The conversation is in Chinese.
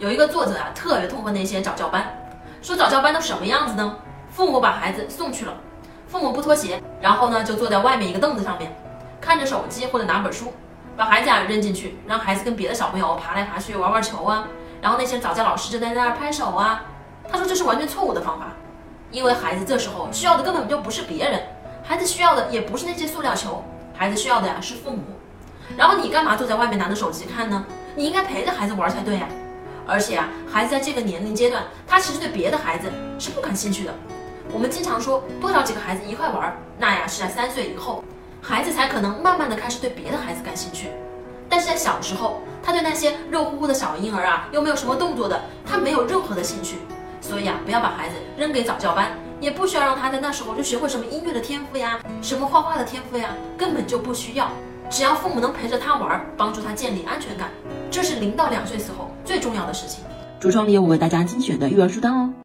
有一个作者啊，特别痛恨那些早教班，说早教班都什么样子呢？父母把孩子送去了，父母不脱鞋，然后呢就坐在外面一个凳子上面，看着手机或者拿本书，把孩子啊扔进去，让孩子跟别的小朋友爬来爬去玩玩球啊，然后那些早教老师就在那儿拍手啊。他说这是完全错误的方法，因为孩子这时候需要的根本就不是别人，孩子需要的也不是那些塑料球，孩子需要的呀是父母。然后你干嘛坐在外面拿着手机看呢？你应该陪着孩子玩才对呀。而且啊，孩子在这个年龄阶段，他其实对别的孩子是不感兴趣的。我们经常说多找几个孩子一块玩，那呀是在三岁以后，孩子才可能慢慢的开始对别的孩子感兴趣。但是在小时候，他对那些肉乎乎的小婴儿啊，又没有什么动作的，他没有任何的兴趣。所以啊，不要把孩子扔给早教班，也不需要让他在那时候就学会什么音乐的天赋呀，什么画画的天赋呀，根本就不需要。只要父母能陪着他玩，帮助他建立安全感，这是零到两岁时候最的事情。橱窗里有我为大家精选的育儿书单哦。